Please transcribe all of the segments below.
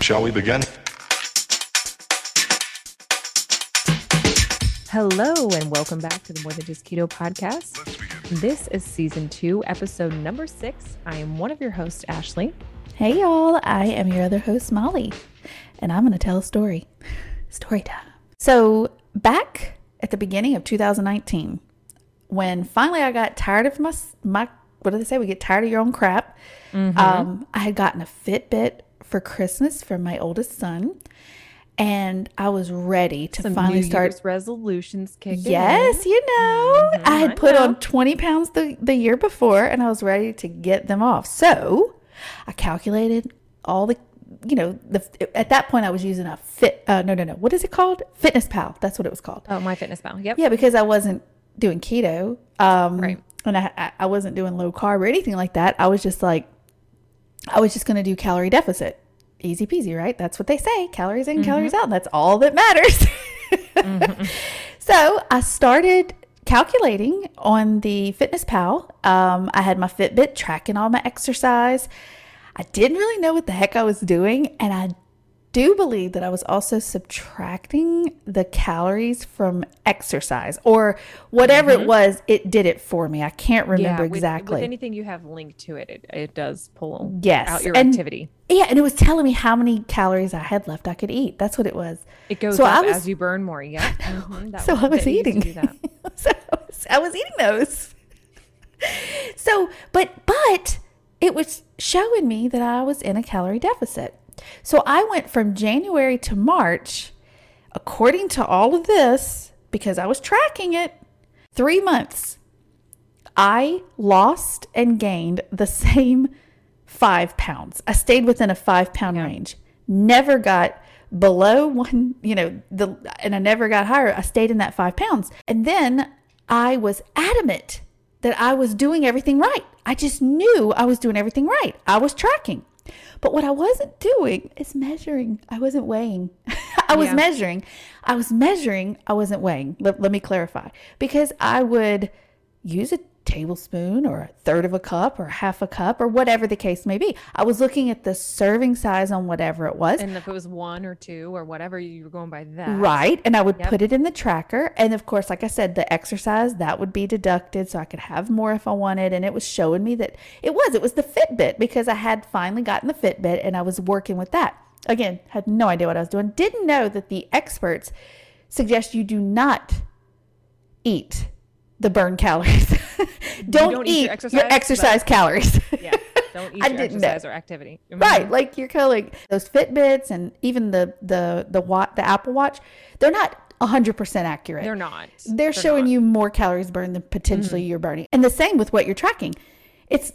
Shall we begin? Hello, and welcome back to the More Than Just Keto podcast. This is season two, episode number six. I am one of your hosts, Ashley. Hey, y'all. I am your other host, Molly, and I'm going to tell a story. Story time. So, back at the beginning of 2019, when finally I got tired of my, my what do they say? We get tired of your own crap. Um, I had gotten a Fitbit for Christmas from my oldest son, and I was ready to Some finally New start Year's resolutions kicking Yes, you know, I Mm-hmm, I had put know. on 20 pounds the, the year before and I was ready to get them off. So I calculated all the, you know, the at that point I was using a fit, uh, no, no, no. What is it called? Fitness Pal. That's what it was called. Oh, my fitness pal. Yep. Yeah, because I wasn't doing keto. Um, Right. And I, I- I wasn't doing low carb or anything like that. I was just like, I was just going to do calorie deficit. Easy peasy, right? That's what they say. Calories in, calories out. That's all that matters. So I started calculating on the Fitness Pal. Um, I had my Fitbit tracking all my exercise. I didn't really know what the heck I was doing, and I do believe that I was also subtracting the calories from exercise or whatever it was. It did it for me. I can't remember with- exactly. With anything you have linked to it, it, it does pull Yes, out your and- activity. yeah, and it was telling me how many calories I had left I could eat. That's what it was. It goes So up was- as you burn more. Yeah. Mhm, that so I was that used to eating. so I was, I was eating those. So, but but it was showing me that I was in a calorie deficit. So I went from January to March, according to all of this, because I was tracking it, three months. I lost and gained the same five pounds. I stayed within a five pound range. Never got below one, you know, the and I never got higher. I stayed in that five pounds. And then I was adamant that I was doing everything right. I just knew I was doing everything right. I was tracking. But what I wasn't doing is measuring. I wasn't weighing. I was Yeah. measuring. I was measuring. I wasn't weighing. Let, let me clarify. Because I would use a tablespoon or a third of a cup or half a cup or whatever the case may be. I was looking at the serving size on whatever it was. And if it was one or two or whatever, you were going by that. Right. And I would Yep. put it in the tracker. And of course, like I said, the exercise that would be deducted so I could have more if I wanted. And it was showing me that it was, it was the Fitbit because I had finally gotten the Fitbit and I was working with that. Again, had no idea what I was doing. Didn't know that the experts suggest you do not eat the burn calories. don't, don't eat, eat your your exercise, exercise, calories. Yeah. Don't eat I your didn't know. exercise or activity. Mhm. Right, like you're kind of like those Fitbits and even the the the watch, the Apple Watch. They're not hundred percent accurate. They're not. They're, showing not. Mm-hmm. you more calories burned than potentially you're burning, and the same with what you're tracking. It's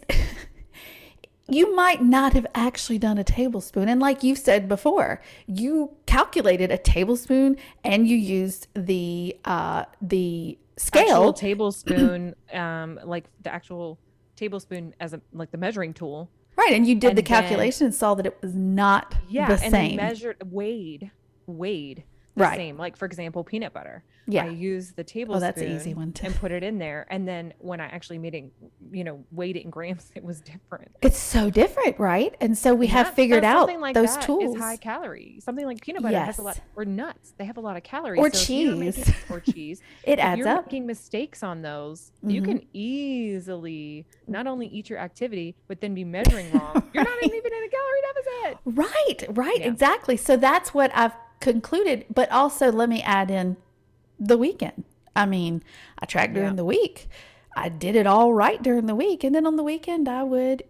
you might not have actually done a tablespoon, and like you've said before, you calculated a tablespoon and you used the uh the scale. tablespoon, um, like the actual tablespoon as a like the measuring tool. Right, and you did and the then- calculation and saw that it was not Yeah, the and same. measured, weighed, weighed the Right. same. Like for example, peanut butter. Yeah. I use the Oh, tablespoon. that's an easy one to- And put it in there, and then when I actually made it, you know, weighed it in grams, it was different. It's so different, right? And so we have That- figured out like those tools. high calorie. Something like peanut butter has a lot, or nuts. They have a lot of calories. Or So cheese. making- or cheese. It if adds you're up. making mistakes on those, you Mhm. can easily not only eat your activity, but then be measuring wrong. You're not even in a calorie deficit. Right, right, Yeah. exactly. So that's what I've concluded. But also, let me add in the weekend. I mean, I tracked during Yeah. the week. I did it all right during the week. And then on the weekend, I would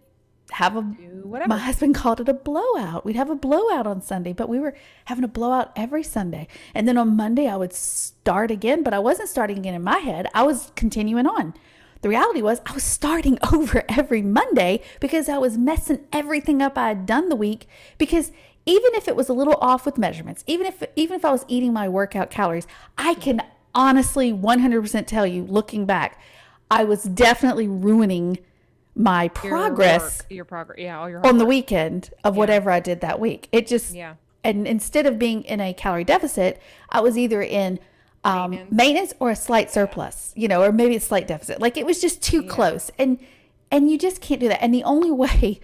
have a. Whatever. My husband called it a blowout. We'd have a blowout on Sunday, but we were having a blowout every Sunday. And then on Monday, I would start again, but I wasn't starting again in my head. I was continuing on. The reality was, I was starting over every Monday because I was messing everything up I had done the week. Because even if it was a little off with measurements, even if even if I was eating my workout calories, I can honestly 100% tell you, looking back, I was definitely ruining my Your progress work, your progress. Yeah, all your on the weekend of whatever I did that week. It just Yeah. and instead of being in a calorie deficit, I was either in um, maintenance. or a slight surplus, you know, or maybe a slight deficit. Like it was just too close, and and you just can't do that. And the only way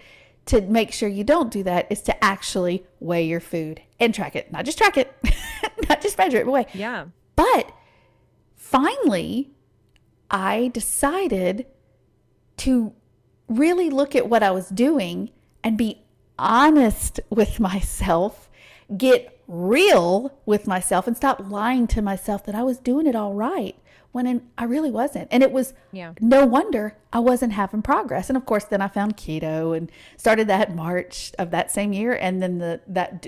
to make sure you don't do that is to actually weigh your food and track it. Not just track it, not just measure it, but weigh. Yeah. But finally, I decided to really look at what I was doing and be honest with myself, get real with myself, and stop lying to myself that I was doing it all right when in, I really wasn't. And it was Yeah. no wonder I wasn't having progress. And of course, then I found keto and started that March of that same year. And then the that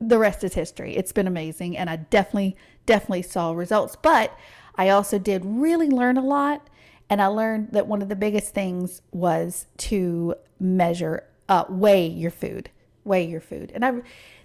the rest is history. It's been amazing, and I definitely definitely saw results. But I also did really learn a lot, and I learned that one of the biggest things was to measure, uh, weigh your food, weigh your food. And I,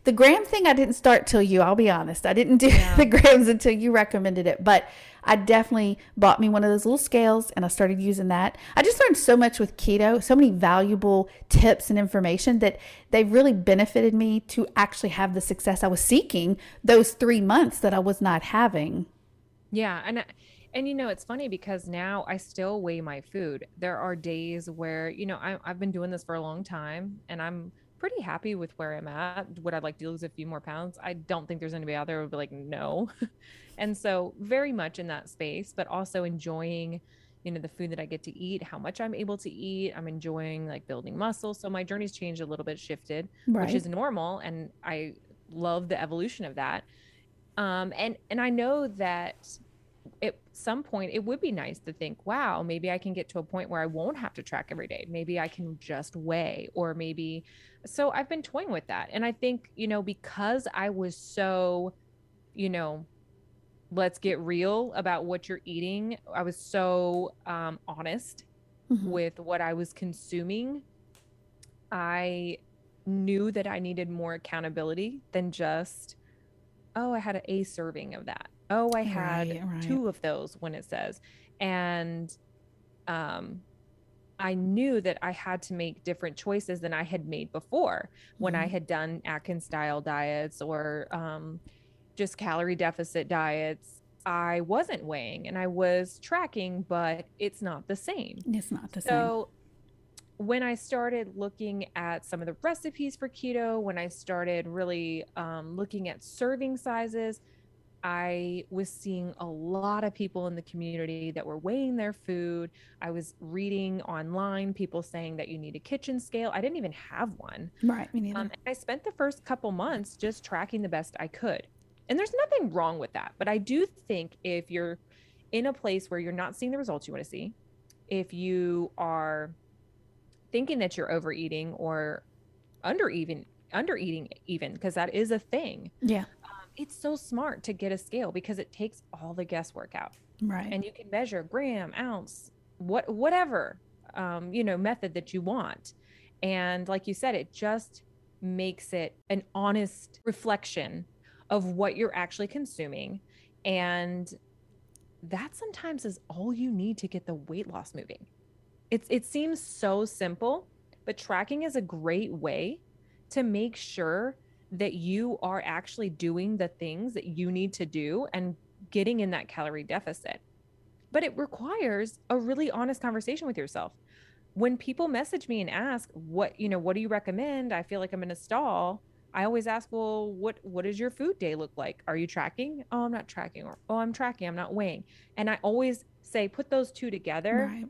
the gram thing, I didn't start till you. I'll be honest, I didn't do the grams until you recommended it, but. I definitely bought me one of those little scales and I started using that. I just learned so much with keto, so many valuable tips and information that they really benefited me to actually have the success I was seeking those three months that I was not having. Yeah, and I- and you know it's funny because now I still weigh my food. There are days where you know I, I've been doing this for a long time, and I'm pretty happy with where I'm at. Would I like to lose a few more pounds? I don't think there's anybody out there who would be like no, and so very much in that space, but also enjoying you know the food that I get to eat, how much I'm able to eat. I'm enjoying like building muscle. So my journey's changed a little bit, shifted Right. which is normal and i love the evolution of that um and and i know that at some point it would be nice to think wow maybe i can get to a point where i won't have to track every day maybe i can just weigh or maybe so i've been toying with that and i think you know because i was so you know let's get real about what you're eating i was so um honest Mhm. with what I was consuming, I knew that I needed more accountability than just, oh, I had a, a serving of that. Oh, I had Right, right. two of those when it says. And um I knew that I had to make different choices than I had made before when I Mhm. had done Atkins style diets or um, just calorie deficit diets. I wasn't weighing and I was tracking, but it's not the same. It's not the same. So when I started looking at some of the recipes for keto, when I started really um, looking at serving sizes, I was seeing a lot of people in the community that were weighing their food. I was reading online people saying that you need a kitchen scale. I didn't even have one. Right. Me neither. Um, and I spent the first couple months just tracking the best I could. And there's nothing wrong with that. But I do think if you're in a place where you're not seeing the results you want to see, if you are thinking that you're overeating or under even under eating even because that is a thing yeah. It's so smart to get a scale because it takes all the guesswork out. Right. and you can measure gram ounce what whatever um, you know method that you want. And like you said it just makes it an honest reflection of what you're actually consuming. And that sometimes is all you need to get the weight loss moving. It's it seems so simple but tracking is a great way to make sure that you are actually doing the things that you need to do and getting in that calorie deficit. But it requires a really honest conversation with yourself. When people message me and ask, "What, you know, what do you recommend?" I feel like I'm in a stall. I always ask, "Well, what what does your food day look like? Are you tracking?" "Oh, I'm not tracking." Or, "Oh, I'm tracking. I'm not weighing." And I always say, put those two together Right.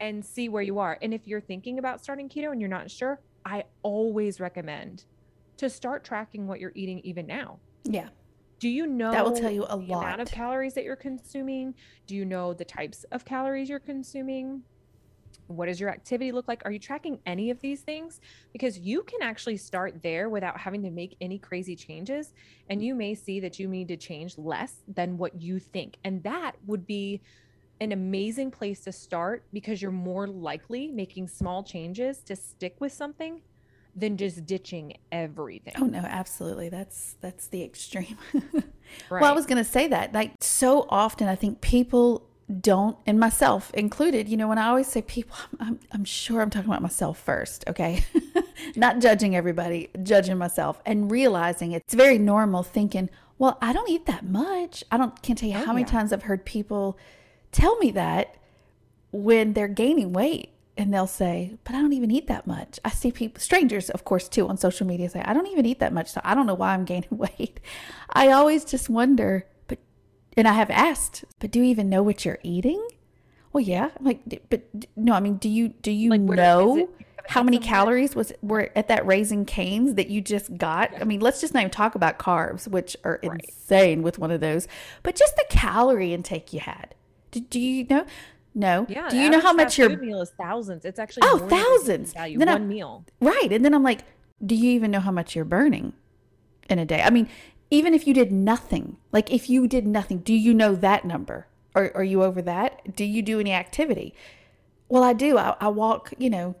and see where you are. And if you're thinking about starting keto and you're not sure, I always recommend to start tracking what you're eating even now. Yeah. Do you know That will tell you a the amount lot. of calories that you're consuming? Do you know the types of calories you're consuming? What does your activity look like? Are you tracking any of these things? Because you can actually start there without having to make any crazy changes. And you may see that you need to change less than what you think. And that would be an amazing place to start because you're more likely making small changes to stick with something than just ditching everything. Oh no, absolutely. That's that's the extreme. right. Well, I was going to say that. Like so often I think people don't and myself included, you know, when I always say people, I'm I'm, I'm sure I'm talking about myself first, okay? Not judging everybody, judging myself and realizing it's very normal thinking, well, I don't eat that much. I don't can't tell you Oh, how many times I've heard people tell me that when they're gaining weight and they'll say, "But I don't even eat that much." I see people, strangers, of course, too, on social media say, "I don't even eat that much, so I don't know why I'm gaining weight." I always just wonder, but and I have asked, "But do you even know what you're eating?" Well, yeah. I'm like, but no, I mean, do you do you Like, know how many calories was were at that Raising Cane's that you just got? I mean, let's just not even talk about carbs, which are Right. insane with one of those, but just the calorie intake you had. Do, do you know? No. Yeah. Do you know how much your meal is thousands? It's actually Oh, more than the thousands. value Then one meal. Right. And then I'm like, do you even know how much you're burning in a day? I mean, even if you did nothing, like if you did nothing, do you know that number? Or are you over that? Do you do any activity? Well, I do. I, I walk, you know,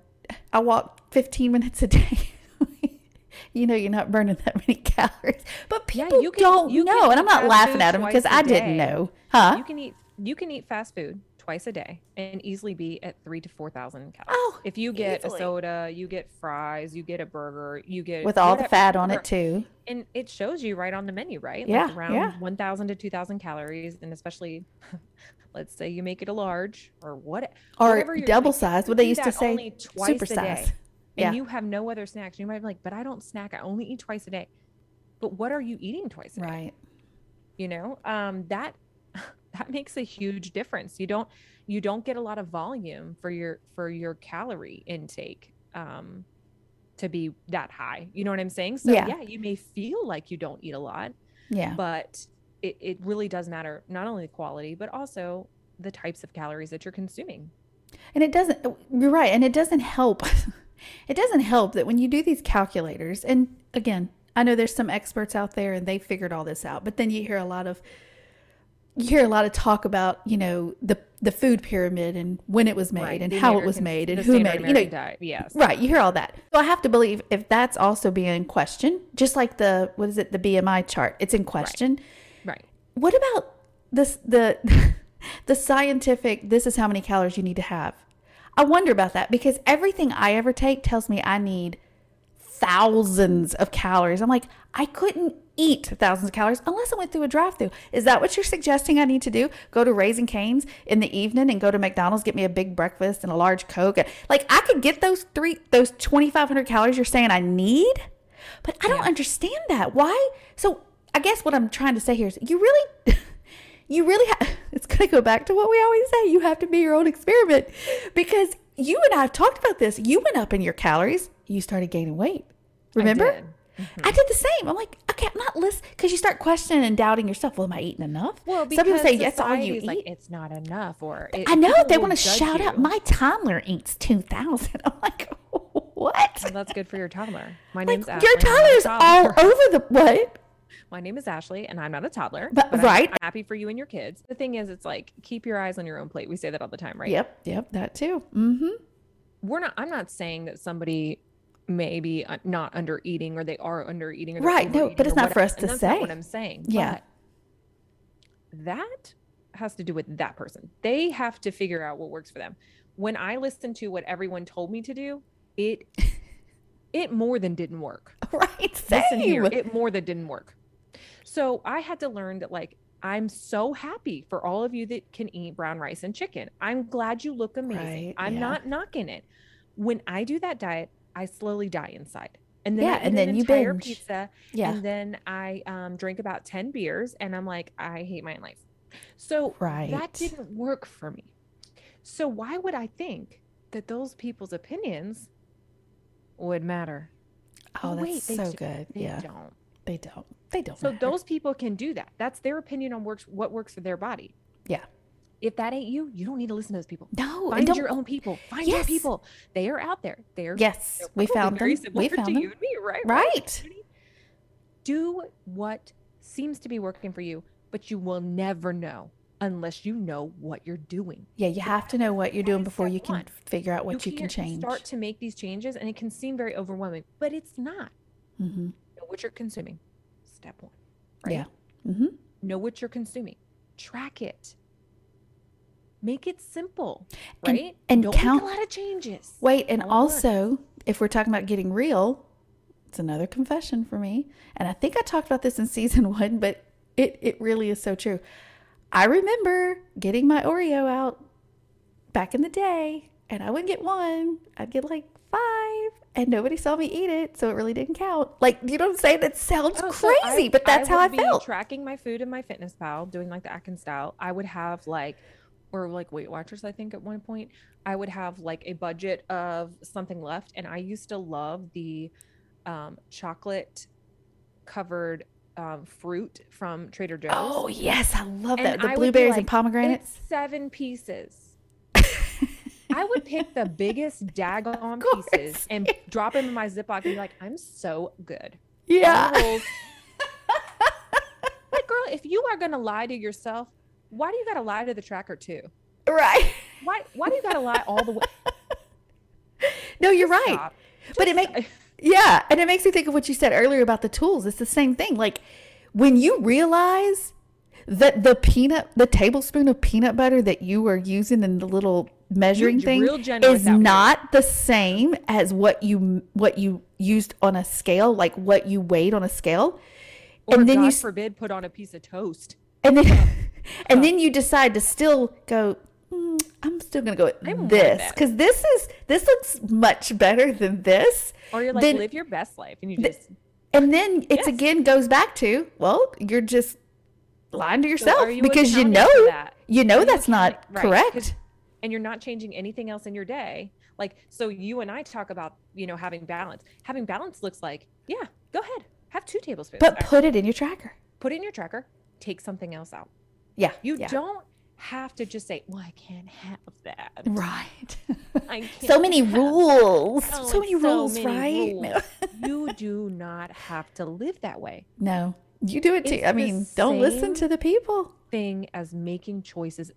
I walk 15 minutes a day. you know, you're not burning that many calories. But Yeah, people you can- don't you know. And I'm not laughing at them because I didn't know. Huh? You can eat you can eat fast food twice a day and easily be at three to four thousand calories. Oh, if you get easily. a soda, you get fries, you get a burger, you get With all the fat on it, too. and it shows you right on the menu, right? Yeah, like around yeah. 1,000 to 2,000 calories, and especially, let's say you make it a large or what, Or double size, what they used to say, only twice super a day, size. and Yeah. you have no other snacks. You might be like, but I don't snack. I only eat twice a day. But what are you eating twice a day? Right. you know um that that makes a huge difference you don't you don't get a lot of volume for your for your calorie intake um to be that high you know what i'm saying so Yeah. yeah, you may feel like you don't eat a lot Yeah. but it, it really does matter not only the quality but also the types of calories that you're consuming And it doesn't, you're right. And it doesn't help. it doesn't help that when you do these calculators, and again, I know there's some experts out there and they figured all this out, but then you hear a lot of, you hear a lot of talk about, you know, the, the food pyramid and when it was made Right, and the how it was made and who made it. You know, diet, yes right. You hear all that. So I have to believe if that's also being questioned, just like the, what is it, the BMI chart, it's in question. right What about this the the scientific this is how many calories you need to have? I wonder about that because everything I ever take tells me I need thousands of calories. I'm like, I couldn't eat thousands of calories unless I went through a drive-through. Is that what you're suggesting I need to do? Go to Raising Cane's in the evening and go to McDonald's, get me a big breakfast and a large Coke. Like I could get those three those 2500 calories you're saying I need? But I don't Yeah. understand that. Why? So I guess what I'm trying to say here is you really you really have it's going to go back to what we always say you have to be your own experiment because you and I have talked about this you went up in your calories you started gaining weight remember did. Mm-hmm. I did the same I'm like okay I'm not listening because you start questioning and doubting yourself well am I eating enough well some people say yes all you eat like it's not enough or I know they want to shout out my toddler eats 2000 I'm like what Well, that's good for your toddler. My like name's Ashley. your and I'm not a toddler's all over the what My name is Ashley, and I'm not a toddler. But- I'm- right. I'm happy for you and your kids. The thing is, it's like keep your eyes on your own plate. We say that all the time, right? yep yep that too mm-hmm We're not. I'm not saying that somebody may be uh, not under eating or they are under eating. Or Right, no, but it's not for us to that's not what. I'm saying. Yeah. But that has to do with that person. They have to figure out what works for them. When I listened to what everyone told me to do, it it more than didn't work. right same listen here it more than didn't work so i had to learn that like i'm so happy for all of you that can eat brown rice and chicken i'm glad you look amazing Right, i'm yeah. not knocking it when i do that diet i slowly die inside and then Yeah, I and then an you binge. pizza yeah and then i um, drink about 10 beers and i'm like i hate my life so Right. that didn't work for me so why would i think that those people's opinions would matter Oh, Oh, that's wait, so good. they yeah, don't they don't. They don't. so matter. those people can do that. That's their opinion on works what works for their body. Yeah. If that ain't you, you don't need to listen to those people. no, Find your own people. Find your people. They are out there. They are Yes, they're we found them. We found you them. and me, right? Right. Do what seems to be working for you, but you will never know unless you know what you're doing. Yeah, you have to know what you're doing before you can figure out what you, can can't change. Start to make these changes, and it can seem very overwhelming, but it's not. hmm Know what you're consuming. Step one. Right? Yeah. hmm know what you're consuming track it make it simple And- right and don't count- make a lot of changes Wait, and all also, if we're talking about getting real, it's another confession for me. And I think I talked about this in season one, but it, it really is so true. I remember getting my Oreo out back in the day. and I wouldn't get one. I'd get like five, and nobody saw me eat it, so it really didn't count. Like, you know what I'm saying? That sounds Oh, so crazy, I- but that's how I would be felt. Tracking my food in my fitness pal, doing like the Atkins style. I would have like, or like Weight Watchers, I think at one point, I would have like a budget of something left. And I used to love the um, chocolate covered um, fruit from Trader Joe's. oh yes, I love And that. The I blueberries like, and pomegranates. Seven pieces. I would pick the biggest daggone pieces and drop them in my Ziploc and be like, I'm so good. Yeah. Like, girl, if you are gonna lie to yourself, why do you gotta lie to the tracker too? Right. Why why do you gotta lie all the way? No, you're Just right. But it Just- make yeah, and it makes me think of what you said earlier about the tools. It's the same thing. Like when you realize that the peanut, the tablespoon of peanut butter that you were using in the little measuring thing is not the same as what you what you used on a scale, like what you weighed on a scale. or and then God you forbid put on a piece of toast. And then and then you decide to still go "Mm, i'm still gonna go with I this because this is this looks much better than this Or you're like, Then- live your best life and you Th- just and then it Yes. again goes back to well you're just lying to yourself are you because you know that? you know that's not right, correct and you're not changing anything else in your day. Like, so you and I talk about, you know, having balance. Having balance looks like, yeah, go ahead, have two tablespoons. but Actually, put it in your tracker put it in your tracker, take something else out. yeah You yeah. don't have to just say, well, I can't have that. right I can't so many rules Oh, so many rules many right rules. you do not have to live that way. no you do it too i mean don't listen to the people Thing as making choices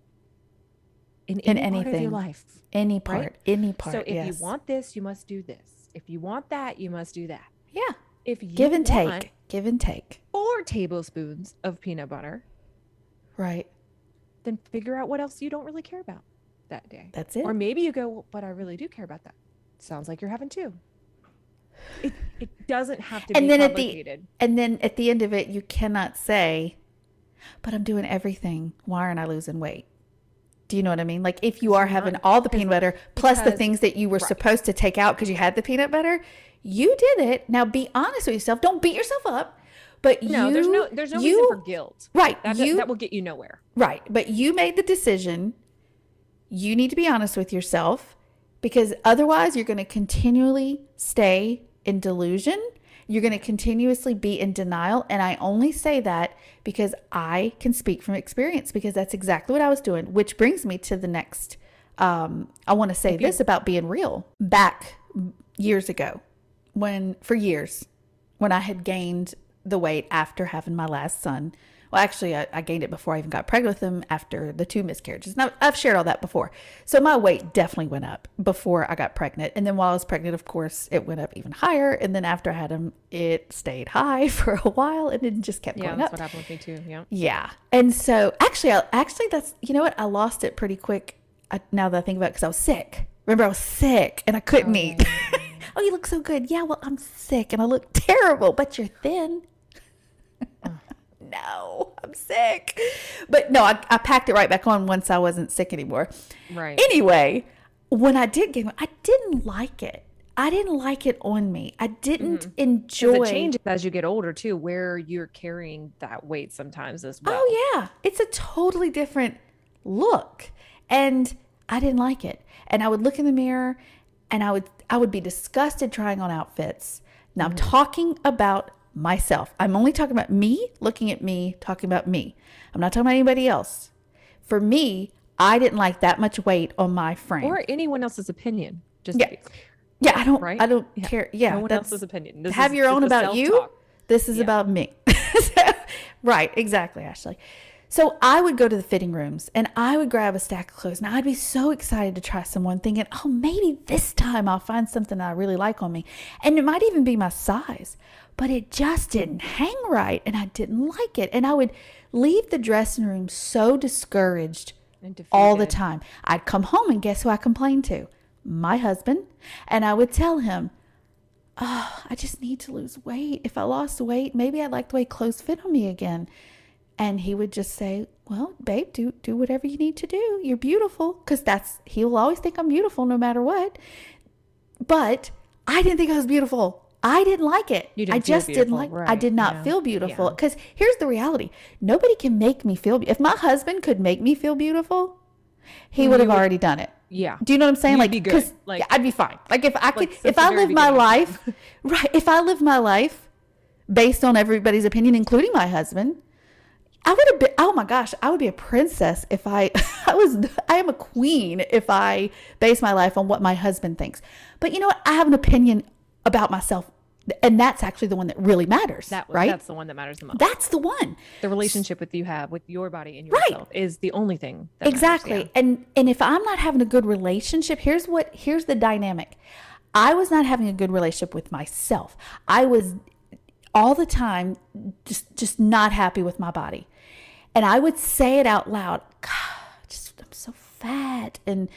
in, In any part of anything. your life. any part any part so if yes. you want this, you must do this. If you want that, you must do that. yeah If you give and want take give and take four tablespoons of peanut butter, right then figure out what else you don't really care about that day. that's it Or maybe you go, well, but I really do care about that. Sounds like you're having two. It, it doesn't have to And be then at the- And then at the end of it, you cannot say, but I'm doing everything. Why aren't I losing weight? Do you know what I mean? Like if you are having all the peanut butter plus the things that you were right. supposed to take out because you had the peanut butter, you did it. Now be honest with yourself. Don't beat yourself up. But no, you, there's no there's no you, reason for guilt. right. That, you that will get you nowhere. Right. But you made the decision. You need to be honest with yourself because otherwise you're going to continually stay in delusion. You're going to continuously be in denial. And I only say that because I can speak from experience because that's exactly what I was doing, which brings me to the next. Um, I want to say this about being real. Back years ago, when for years, when I had gained the weight after having my last son. Well, actually, I, I gained it before I even got pregnant with him after the two miscarriages. Now, I've shared all that before. So my weight definitely went up before I got pregnant. And then while I was pregnant, of course, it went up even higher. And then after I had him, it stayed high for a while and it just kept Yeah, going that's up. what happened with me too. Yeah. Yeah. And so actually, I, actually, that's, you know what? I lost it pretty quick I, now that I think about it because I was sick. Remember, I was sick and I couldn't oh, eat. oh, you look so good. Yeah, well, I'm sick and I look terrible, but you're thin. No, I'm sick. But no, I, I packed it right back on once I wasn't sick anymore. Right. Anyway, when I did get, I didn't like it. I didn't like it on me. I didn't mm-hmm. enjoy Because it changes as you get older too, where you're carrying that weight sometimes as oh, well. Oh yeah, it's a totally different look, and I didn't like it. And I would look in the mirror, and I would I would be disgusted trying on outfits. Now I'm mm-hmm. talking about myself. I'm only talking about me, looking at me, talking about me. I'm not talking about anybody else. For me, I didn't like that much weight on my frame. Or anyone else's opinion. Just Yeah. yeah, I don't. Right? I don't Yeah. care. Yeah, no one else's opinion. This have is your own about you. This is Yeah. about me. right, exactly, Ashley. So I would go to the fitting rooms and I would grab a stack of clothes and I'd be so excited to try someone thinking, oh, maybe this time I'll find something I really like on me. And it might even be my size, but it just didn't hang right and I didn't like it. And I would leave the dressing room so discouraged all the time. I'd come home and guess who I complained to? My husband. And I would tell him, Oh, I just need to lose weight. If I lost weight, maybe I'd like the way clothes fit on me again. and he would just say, "Well, babe, do do whatever you need to do. You're beautiful." Cuz that's he will always think I'm beautiful no matter what. But I didn't think I was beautiful. I didn't like it. You didn't I just didn't like I did not yeah, feel beautiful yeah. cuz here's the reality. Nobody can make me feel if my husband could make me feel beautiful, he mm, would have already done it. Yeah. Do you know what I'm saying? You'd like, be good. 'cause, Like- yeah, I'd be fine. Like, if I could, Like, if I live my life, right? If I live my life based on everybody's opinion, including my husband, I would have been. Oh my gosh, I would be a princess if I, I was. I am a queen if I base my life on what my husband thinks. But you know what? I have an opinion about myself, and that's actually the one that really matters. That right? that's the one that matters the most. that's the one. the relationship with you have with your body and Right. yourself is the only thing that matters, exactly yeah. and and if i'm not having a good relationship here's what here's the dynamic i was not having a good relationship with myself i was all the time just just not happy with my body and i would say it out loud god just i'm so fat and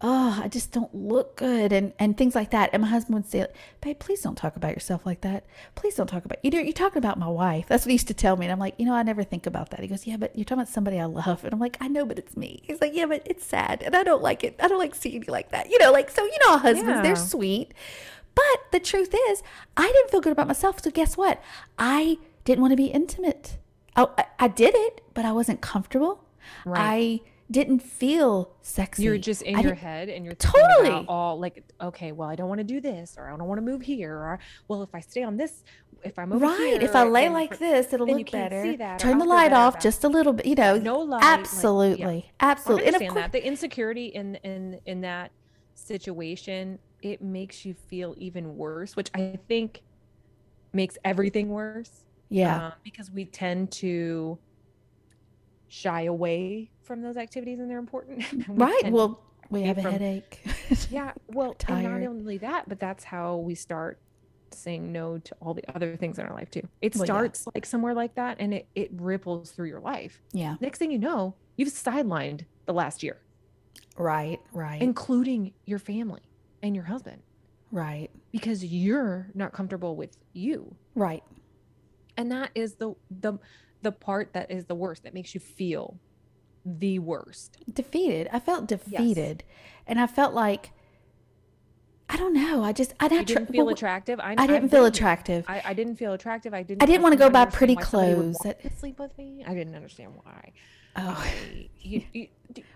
oh i just don't look good and and things like that. And my husband would say babe please don't talk about yourself like that. Please don't talk about you know you're talking about my wife. That's what he used to tell me. And i'm like you know i never think about that. He goes yeah but you're talking about somebody i love. And i'm like i know but it's me. He's like yeah but it's sad and i don't like it. I don't like seeing you like that. You know like so you know husbands Yeah. they're sweet. But the truth is i didn't feel good about myself. So guess what? I didn't want to be intimate. I, I, I did it but i wasn't comfortable. Right. i didn't feel sexy you're just in I your head and you're Totally. all like okay well i don't want to do this or i don't want to move here or well if i stay on this if i'm over Right. here If I lay then like this, it'll look better. see that, or Turn the light off about just a little bit, you know. no light like, yeah. Absolutely. I Absolutely. And of understand course, that the insecurity in in in that situation it makes you feel even worse which i think makes everything worse yeah. um, because we tend to shy away from those activities and they're important We right. Well, we have a from- headache. yeah well and not only that but that's how we start saying no to all the other things in our life too it Well, yeah. starts like somewhere like that and it, it ripples through your life yeah. next thing you know you've sidelined the last year Right. Right. including your family and your husband right. because you're not comfortable with you Right. and that is the the the part that is the worst that makes you feel the worst. Defeated. I felt defeated, and I felt like I don't know. I just I didn't, feel well, attractive I, I didn't I've feel attractive. I, I didn't feel attractive i didn't I didn't wanna go buy pretty why somebody would clothes. That- sleep with me i didn't understand why oh, I, you, you,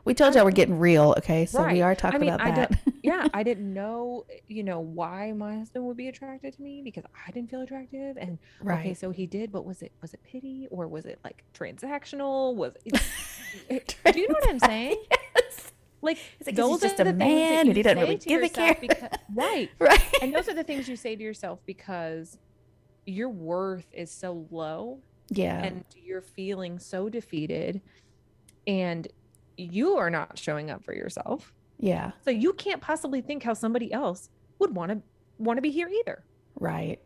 we told y'all we're getting real. Okay, so we are talking I mean, about I that. yeah i didn't know you know why my husband would be attracted to me because i didn't feel attractive and okay so he did but was it was it pity or was it like transactional was it, it- do you know what i'm saying Yes. Like It's like, 'cause he's those just are a the man and you he doesn't really give a care. because- right Right. and those are the things you say to yourself because your worth is so low yeah. and you're feeling so defeated and you are not showing up for yourself yeah. so you can't possibly think how somebody else would want to want to be here either Right.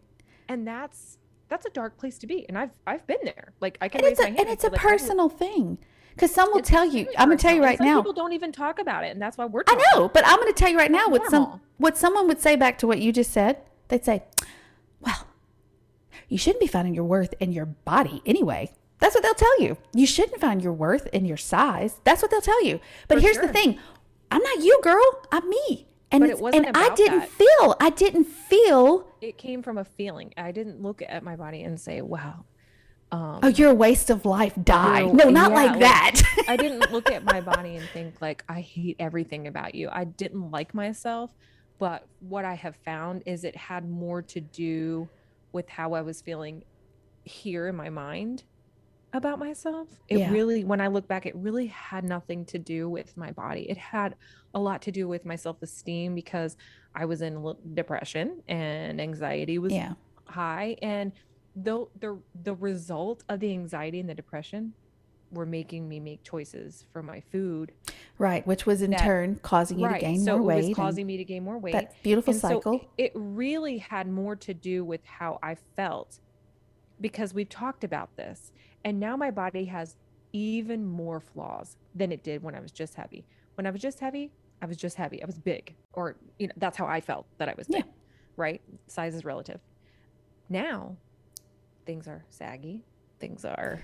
and that's that's a dark place to be and i've i've been there like i can And raise it's a my hand and it's a like, personal thing. Because some will it's tell you, I'm gonna tell you right some now. people don't even talk about it and that's why we're I know, but I'm going to tell you right now what some what someone would say back to what you just said. They'd say, "Well, you shouldn't be finding your worth in your body anyway." That's what they'll tell you. You shouldn't find your worth in your size. That's what they'll tell you. But For here's the thing: I'm not you, girl. I'm me. And But it wasn't and I didn't that. feel. I didn't feel. it came from a feeling i didn't look at my body and say wow um Oh, you're a waste of life. Die. No, not yeah, like like, that. I didn't look at my body and think like I hate everything about you. I didn't like myself, but what I have found is it had more to do with how I was feeling here in my mind about myself. It Yeah. really when I look back it really had nothing to do with my body. It had a lot to do with my self-esteem because I was in depression and anxiety was yeah. high and the the the result of the anxiety and the depression were making me make choices for my food Right. Which was in That- turn causing you to gain so more it weight. was causing me to gain more weight that beautiful and cycle. it- it really had more to do with how i felt because we've talked about this and now my body has even more flaws than it did when i was just heavy when i was just heavy i was just heavy i was big or you know that's how i felt that i was Yeah. big right size is relative now things are saggy things are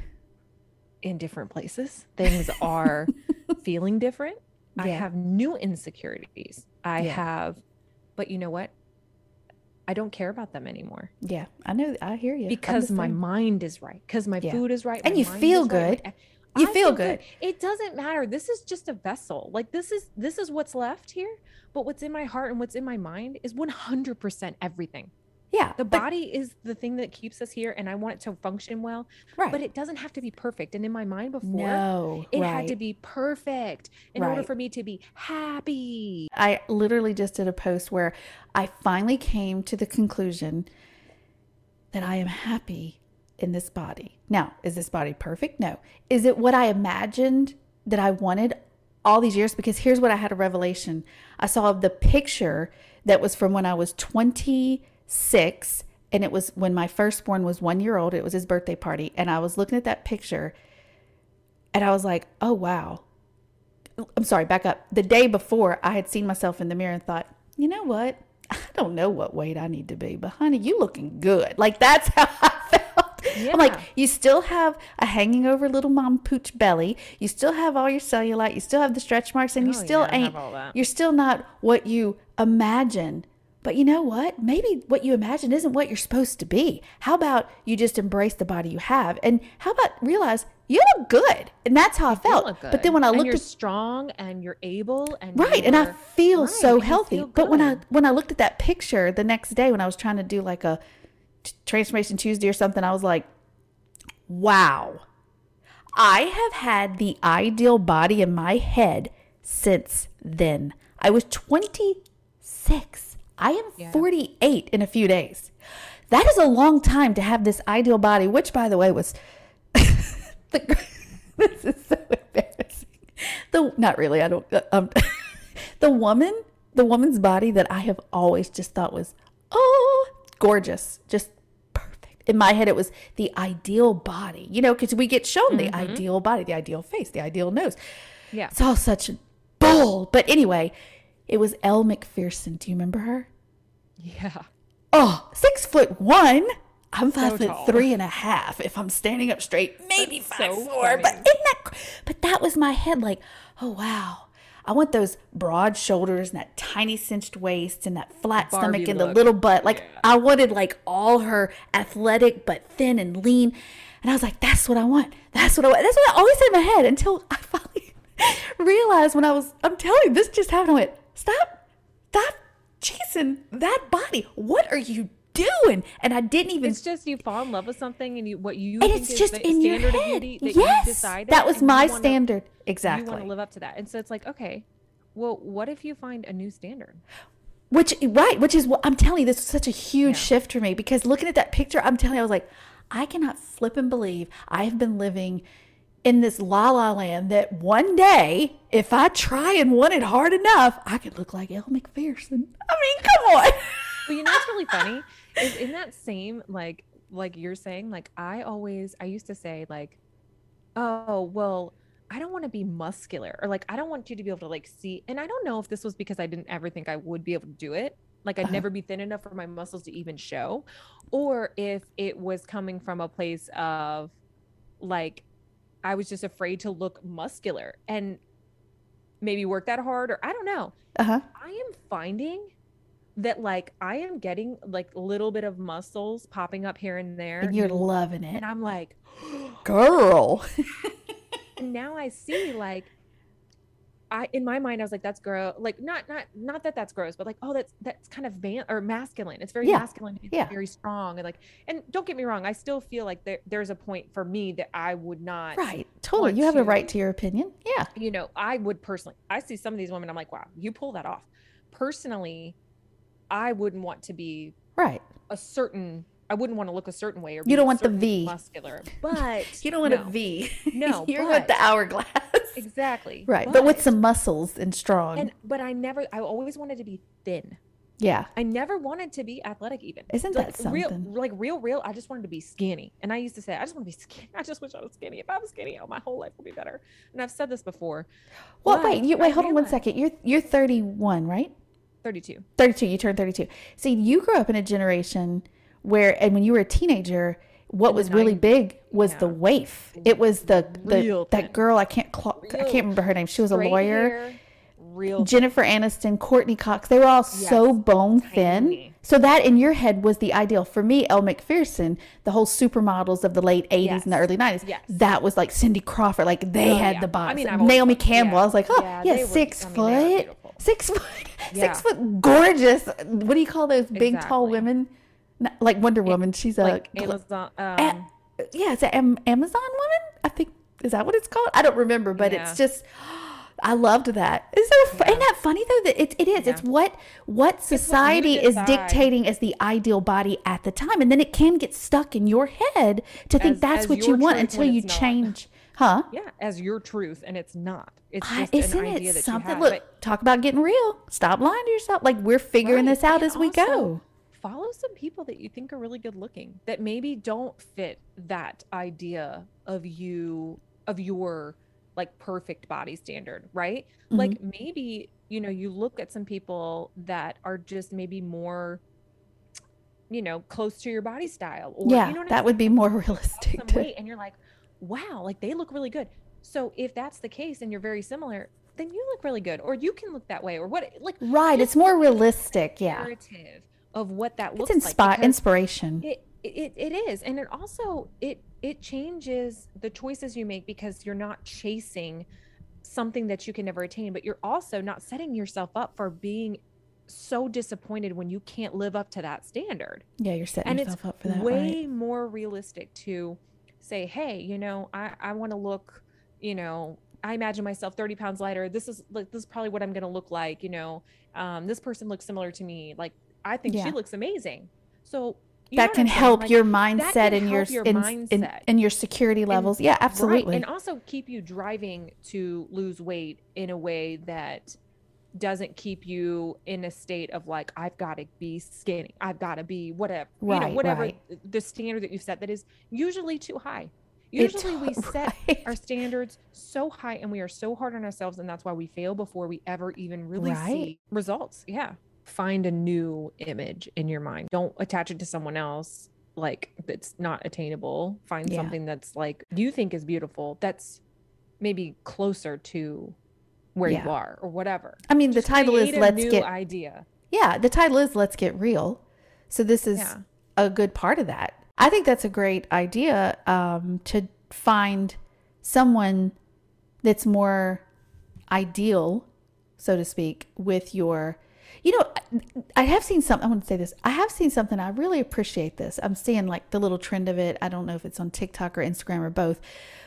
in different places. Things are feeling different. I have new insecurities. I Yeah. have, but you know what? I don't care about them anymore Yeah, I know. I hear you. Because my mind is right, because my Yeah. food is right, And you feel is right, good. You I feel good. It doesn't matter. This is just a vessel. Like this is this is what's left here, but what's in my heart and what's in my mind is 100% everything. Yeah, The but- body is the thing that keeps us here and I want it to function well, right? but it doesn't have to be perfect. And in my mind before, no, it right. had to be perfect in order for me to be happy. I literally just did a post where I finally came to the conclusion that I am happy in this body. Now, is this body perfect? No. Is it what I imagined that I wanted all these years? Because here's what I had a revelation. I saw the picture that was from when I was 26, and it was when my firstborn was one year old. It was his birthday party. And I was looking at that picture and I was like, oh, wow. I'm sorry, back up. The day before, I had seen myself in the mirror and thought, you know what? I don't know what weight I need to be, but honey, you looking good. Like that's how I felt. I'm like, you still have a hanging over little mom pooch belly. You still have all your cellulite. You still have the stretch marks, and you Oh, still yeah, ain't. You're still not what you imagine. But you know what? Maybe what you imagine isn't what you're supposed to be. How about you just embrace the body you have? And how about realize you look good? And that's how I felt. But then when I good. and looked you're at strong and you're able and right and i feel right, so healthy feel but when i when i looked at that picture the next day when i was trying to do like a transformation tuesday or something i was like wow i have had the ideal body in my head since then i was 26 i am Yeah. 48 in a few days that is a long time to have this ideal body which by the way was the, this is so embarrassing. The not really. I don't. uh, Um, the woman, the woman's body that I have always just thought was oh gorgeous, just perfect. In my head, it was the ideal body. You know, because we get shown the ideal body, the ideal face, the ideal nose. yeah. It's all such a bull. But anyway, it was Elle Macpherson. Do you remember her? Yeah. Oh, six foot one. I'm five foot tall. three and a half if I'm standing up straight, maybe That's five so four. But funny. in that, but that was my head. Like, oh wow, I want those broad shoulders and that tiny cinched waist and that flat Barbie stomach and the little butt. Like, Yeah. I wanted like all her athletic but thin and lean. And I was like, that's what I want. That's what I want. That's what I always had in my head until I finally realized when I was. I'm telling you, this just happened. I went, stop, stop chasing that body. What are you doing? And I didn't even It's just you fall in love with something and you what you and think it's is just in your head. that yes, you that was my wanna- standard. You Exactly. want to live up to that. And so it's like, okay, well, what if you find a new standard? Which right, which is what I'm telling you, this was such a huge Yeah. shift for me because looking at that picture, I'm telling you, I was like, I cannot flip and believe I have been living in this la la land that one day, if I try and want it hard enough, I could look like Elle Macpherson. I mean, come on. But you know what's really funny is in that same like like you're saying like I always I used to say like oh well I don't want to be muscular or like I don't want you to be able to like see and I don't know if this was because I didn't ever think I would be able to do it like I'd Uh-huh. never be thin enough for my muscles to even show or if it was coming from a place of like I was just afraid to look muscular and maybe work that hard or I don't know Uh huh. I am finding that like I am getting like a little bit of muscles popping up here and there. And you're new- loving it. and I'm like, Girl. and now I see like I in my mind I was like that's gross like not not not that that's gross but like oh that's that's kind of man or masculine it's very Yeah. masculine to be Yeah. very strong and like and don't get me wrong I still feel like there, there's a point for me that I would not Right. Totally. You have a right to your opinion. Yeah. you know, I would personally, I see some of these women, I'm like, wow, you pull that off. Personally, I wouldn't want to be Right. a certain, I wouldn't want to look a certain way or You be don't want the V. muscular, but You don't want no, a V. No, you want the houraglass. Exactly. Right. But, with some muscles and strong. and, but I never, I always wanted to be thin. yeah. I never wanted to be athletic even. Isn't like that real, something? like real, real. I just wanted to be skinny. And I used to say, I just want to be skinny. I just wish I was skinny. If I was skinny, oh, my whole life would be better. And I've said this before. Well, but wait, you wait, hold on one second. You're you're 31, right? 32. 32. You turned 32. See, you grew up in a generation where, and when you were a teenager, what was really big was yeah. the waif. It was the, the that girl I can't cl- I can't remember her name. She was a lawyer. hair, real Jennifer Aniston, Courteney Cox, they were all so Yes, bone thin. So that in your head was the ideal. For me, Elle Macpherson, the whole supermodels of the late 80s and the early 90s, Yes. that was like Cindy Crawford. Like they Oh, had yeah. the I mean, Naomi Campbell. I was like, oh, Yeah, yeah, they were- six I mean, foot. Six foot. Six foot gorgeous. What do you call those big, tall women? N- Like Wonder Woman. She's a. like Amazon. Um, a- yeah, it's an Am- Amazon woman. I think is that what it's called. I don't remember, but Yeah. it's just. I loved that. It's so yeah. isn't that funny though? That it, it is. It's what what society is dictating as the ideal body at the time, and then it can get stuck in your head to think As- that's as what you want until you not. change, huh? yeah, as your truth, and it's not. It's I- just Isn't an idea it that something? you have. Look, but- talk about getting real. Stop lying to yourself. Like we're figuring Right, this out as we also, go. Follow some people that you think are really good looking that maybe don't fit that idea of you of your like perfect body standard, right? Mm-hmm. Like maybe, you know, you look at some people that are just maybe more you know, close to your body style or Yeah, you know what I'm that would be more realistic. to- weight and you're like, wow, like they look really good. So if that's the case and you're very similar, then you look really good, or you can look that way, or what? Like Right, it's more realistic. Yeah, narrative of what that it's looks inspi- like. inspiration. It, it it is, and it also it it changes the choices you make because you're not chasing something that you can never attain, but you're also not setting yourself up for being so disappointed when you can't live up to that standard yeah, you're setting and it's yourself up for that. way right? more realistic to say hey you know i i want to look you know i imagine myself 30 pounds lighter this is like this is probably what i'm going to look like you know um this person looks similar to me like i think Yeah. she looks amazing so that can help Like, your mindset and your, your in, in, mindset. and your security levels. yeah, absolutely. Right. And also keep you driving to lose weight in a way that doesn't keep you in a state of like, I've got to be skinny. I've got to be whatever, you know, Right, whatever right. the standard that you've set that is usually too high. Usually we set right. our standards so high and we are so hard on ourselves. And that's why we fail before we ever even really Right. see results. Yeah. Find a new image in your mind. Don't attach it to someone else like that's not attainable. Find Yeah. something that's like you think is beautiful. That's maybe closer to where Yeah. you are or whatever. I mean, the title is a "Let's new Get." idea. Yeah, the title is "Let's Get Real," so this is Yeah. a good part of that. I think that's a great idea um, to find someone that's more ideal, so to speak, with your. You know, I- have seen something. I want to say this. I have seen something. I really appreciate this. I'm seeing like the little trend of it. I don't know if it's on TikTok or Instagram or both,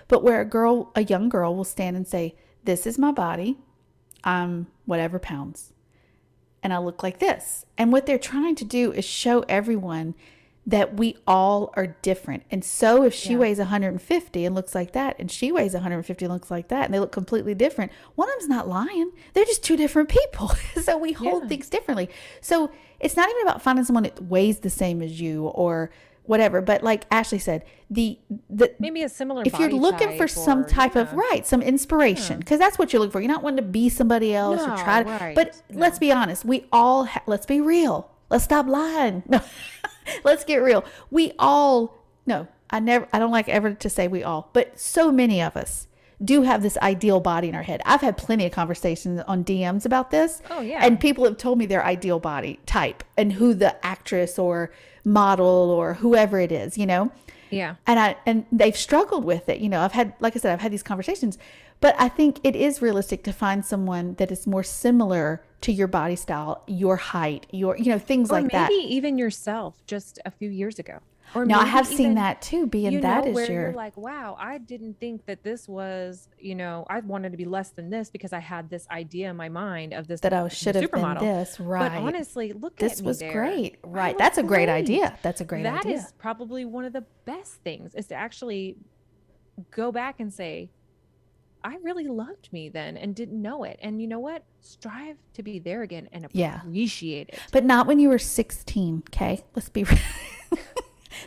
but where a girl, a young girl, will stand and say, "This is my body. I'm whatever pounds." and I look like this. And what they're trying to do is show everyone that we all are different. And so if she Yeah. weighs 150 and looks like that, and she weighs 150 and looks like that, and they look completely different, one of them's not lying. They're just two different people. so we hold Yeah. things differently. So it's not even about finding someone that weighs the same as you or whatever. But like Ashley said, the the Maybe a similar if you're looking for some or- type of right some inspiration because that's what you're looking for you're not wanting to be somebody else or try to right. but No. let's be honest we all ha- let's be real let's stop lying no let's get real. We all no i never i don't like ever to say we all but so many of us do have this ideal body in our head. I've had plenty of conversations on dms about this. Oh, yeah. and people have told me their ideal body type and who the actress or model or whoever it is you know Yeah. and I and they've struggled with it. You know, I've had like I said, I've had these conversations, but I think it is realistic to find someone that is more similar to your body style, your height, your you know things Or like maybe that. Maybe even yourself just a few years ago. Or Now I have seen that too. Being you that know, is where your like, wow, I didn't think that this was, you know, I wanted to be less than this because I had this idea in my mind of this that I should have been this right. But honestly, look this was there. great. Right, that's a great, idea. That's a great That idea. is probably one of the best things is to actually go back and say, I really loved me then and didn't know it. And you know what? Strive to be there again and Yeah. appreciate it. but not when you were 16. Okay, let's be. real.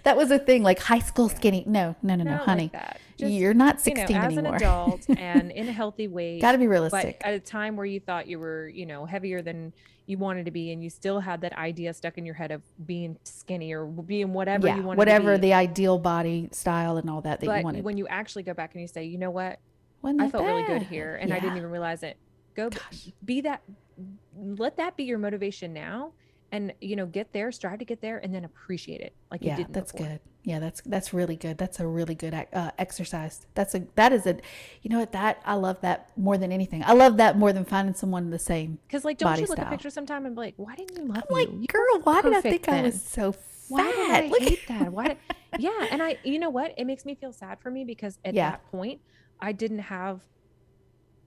That was a thing, like high school skinny. No, no, no, no, Not honey. like. Just, You're not you know, 16 as anymore. an adult and in a healthy weight. Got to be realistic. at a time where you thought you were, you know, heavier than you wanted to be, and you still had that idea stuck in your head of being skinny or being whatever yeah, you wanted whatever to be. the ideal body style and all that that you but wanted. when you actually go back and you say, you know what, I felt really good here, and I didn't even realize it. Go Gosh. be that. Let that be your motivation now, and you know, get there, strive to get there, and then appreciate it like you Yeah, that's before. good. Yeah, that's that's really good. That's a really good uh, exercise. That's a that is a, you know what that I love that more than anything. I love that more than finding someone the same. Because like, don't you look style. at pictures sometime and be like, why didn't you love I'm like, you? Girl, why did I think I was so fat? Why did I Look hate at- that? Why? Did, yeah, and I, you know what? It makes me feel sad for me because at Yeah. that point, I didn't have.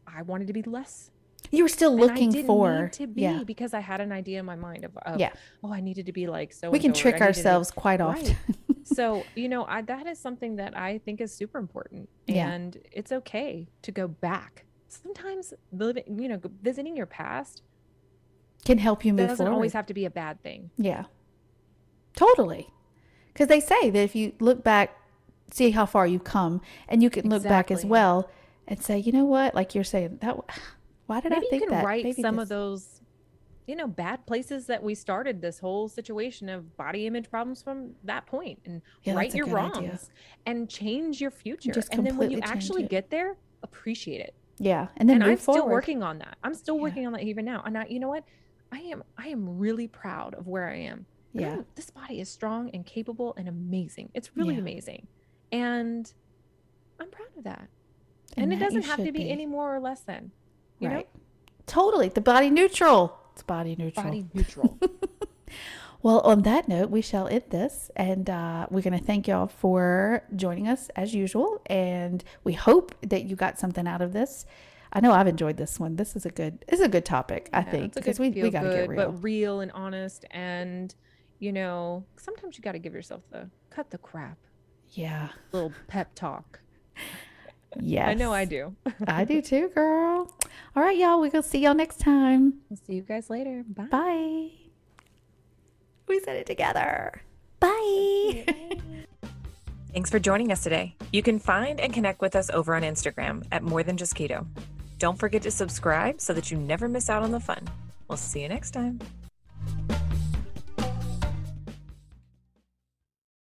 I wanted to be less. You were still looking for to be yeah, because I had an idea in my mind of, of yeah. oh, I needed to be like so. We can I trick ourselves quite often. Right. so you know, I, that is something that I think is super important, Yeah. and it's okay to go back. Sometimes living, you know, visiting your past Can help you move doesn't forward. always have to be a bad thing. Yeah. Totally. Because they say that if you look back, see how far you've come, and you can look back as well and say, you know what, like you're saying, that. Why did maybe I think you can that? write Maybe some this- of those you know bad places that we started this whole situation of body image problems from that point and Yeah, right your wrongs idea. and change your future Just and then when you actually it. get there appreciate it Yeah, and then and i'm still working on that i'm still Yeah. working on that even now and I, you know what i am i am really proud of where i am Yeah, I'm- this body is strong and capable and amazing it's really Yeah. amazing and i'm proud of that and, And it that you doesn't have to be, be. any more or less than you right. know Totally. The body neutral. It's body neutral. body neutral Well, on that note, we shall end this, and uh, we're going to thank y'all for joining us as usual. And we hope that you got something out of this. I know I've enjoyed this one. This is a good, this is a good topic. I think because we we got to get real. but real and honest. And you know, sometimes you got to give yourself the cut the crap, yeah. little pep talk. Yes. I know I do. I do too, girl. All right, y'all. We're going to see y'all next time. We'll see you guys later. Bye. Bye. We said it together. Bye. Thanks for joining us today. You can find and connect with us over on Instagram at More Than Just Keto. Don't forget to subscribe so that you never miss out on the fun. We'll see you next time.